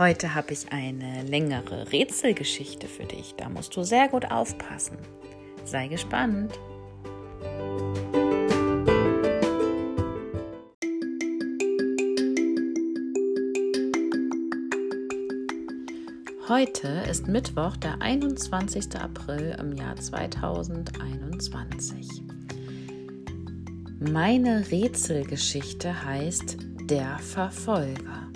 Heute habe ich eine längere Rätselgeschichte für dich. Da musst du sehr gut aufpassen. Sei gespannt. Heute ist Mittwoch, der 21. April im Jahr 2021. Meine Rätselgeschichte heißt Der Verfolger.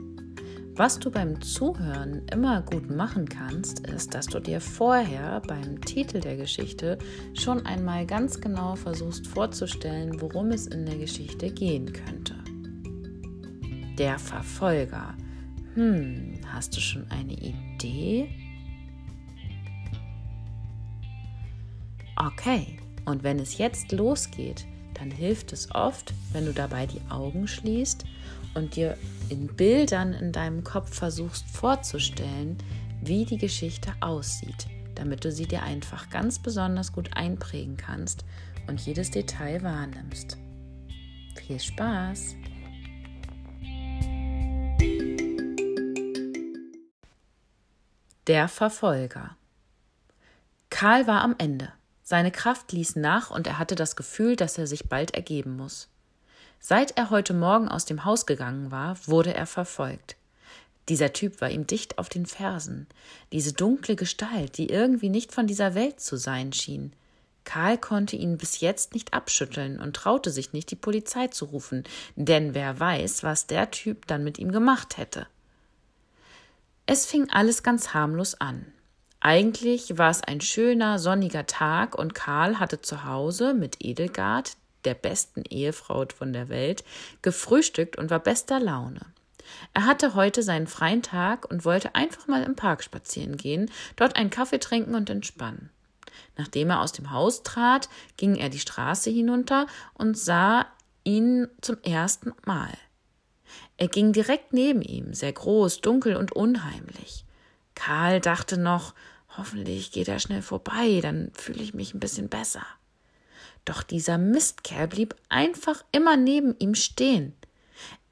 Was du beim Zuhören immer gut machen kannst, ist, dass du dir vorher beim Titel der Geschichte schon einmal ganz genau versuchst vorzustellen, worum es in der Geschichte gehen könnte. Der Verfolger. Hm, hast du schon eine Idee? Okay, und wenn es jetzt losgeht, dann hilft es oft, wenn du dabei die Augen schließt und dir in Bildern in deinem Kopf versuchst vorzustellen, wie die Geschichte aussieht, damit du sie dir einfach ganz besonders gut einprägen kannst und jedes Detail wahrnimmst. Viel Spaß! Der Verfolger Karl war am Ende. Seine Kraft ließ nach und er hatte das Gefühl, dass er sich bald ergeben muss. Seit er heute Morgen aus dem Haus gegangen war, wurde er verfolgt. Dieser Typ war ihm dicht auf den Fersen. Diese dunkle Gestalt, die irgendwie nicht von dieser Welt zu sein schien. Karl konnte ihn bis jetzt nicht abschütteln und traute sich nicht, die Polizei zu rufen, denn wer weiß, was der Typ dann mit ihm gemacht hätte. Es fing alles ganz harmlos an. Eigentlich war es ein schöner, sonniger Tag und Karl hatte zu Hause mit Edelgard, der besten Ehefrau von der Welt, gefrühstückt und war bester Laune. Er hatte heute seinen freien Tag und wollte einfach mal im Park spazieren gehen, dort einen Kaffee trinken und entspannen. Nachdem er aus dem Haus trat, ging er die Straße hinunter und sah ihn zum ersten Mal. Er ging direkt neben ihm, sehr groß, dunkel und unheimlich. Karl dachte noch, hoffentlich geht er schnell vorbei, dann fühle ich mich ein bisschen besser. Doch dieser Mistkerl blieb einfach immer neben ihm stehen.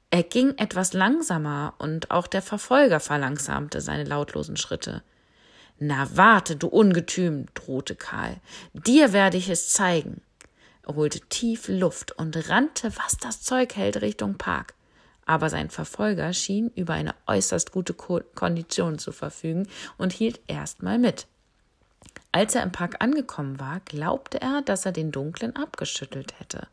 Er ging etwas langsamer und auch der Verfolger verlangsamte seine lautlosen Schritte. Na warte, du Ungetüm, drohte Karl. Dir werde ich es zeigen. Er holte tief Luft und rannte, was das Zeug hält, Richtung Park. Aber sein Verfolger schien über eine äußerst gute Kondition zu verfügen und hielt erstmal mit. Als er im Park angekommen war, glaubte er, dass er den Dunklen abgeschüttelt hätte.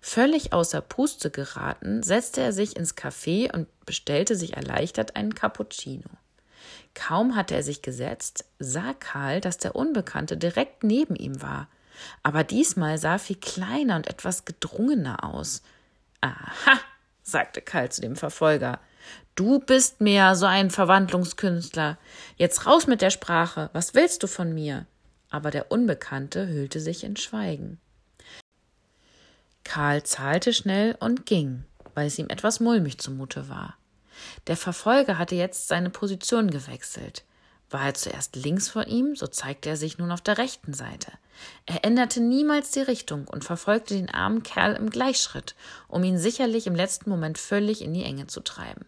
Völlig außer Puste geraten, setzte er sich ins Café und bestellte sich erleichtert einen Cappuccino. Kaum hatte er sich gesetzt, sah Karl, dass der Unbekannte direkt neben ihm war. Aber diesmal sah er viel kleiner und etwas gedrungener aus. Aha, sagte Karl zu dem Verfolger. Du bist mehr so ein Verwandlungskünstler. Jetzt raus mit der Sprache. Was willst du von mir? Aber der Unbekannte hüllte sich in Schweigen. Karl zahlte schnell und ging, weil es ihm etwas mulmig zumute war. Der Verfolger hatte jetzt seine Position gewechselt. War er zuerst links vor ihm, so zeigte er sich nun auf der rechten Seite. Er änderte niemals die Richtung und verfolgte den armen Kerl im Gleichschritt, um ihn sicherlich im letzten Moment völlig in die Enge zu treiben.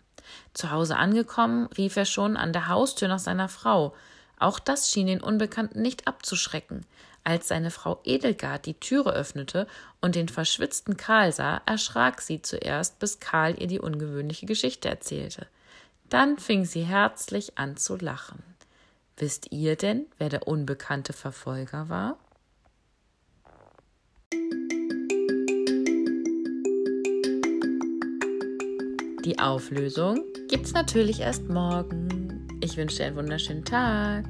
Zu Hause angekommen, rief er schon an der Haustür nach seiner Frau. Auch das schien den Unbekannten nicht abzuschrecken. Als seine Frau Edelgard die Türe öffnete und den verschwitzten Karl sah, erschrak sie zuerst, bis Karl ihr die ungewöhnliche Geschichte erzählte. Dann fing sie herzlich an zu lachen. Wisst ihr denn, wer der unbekannte Verfolger war? Die Auflösung gibt's natürlich erst morgen. Ich wünsche dir einen wunderschönen Tag.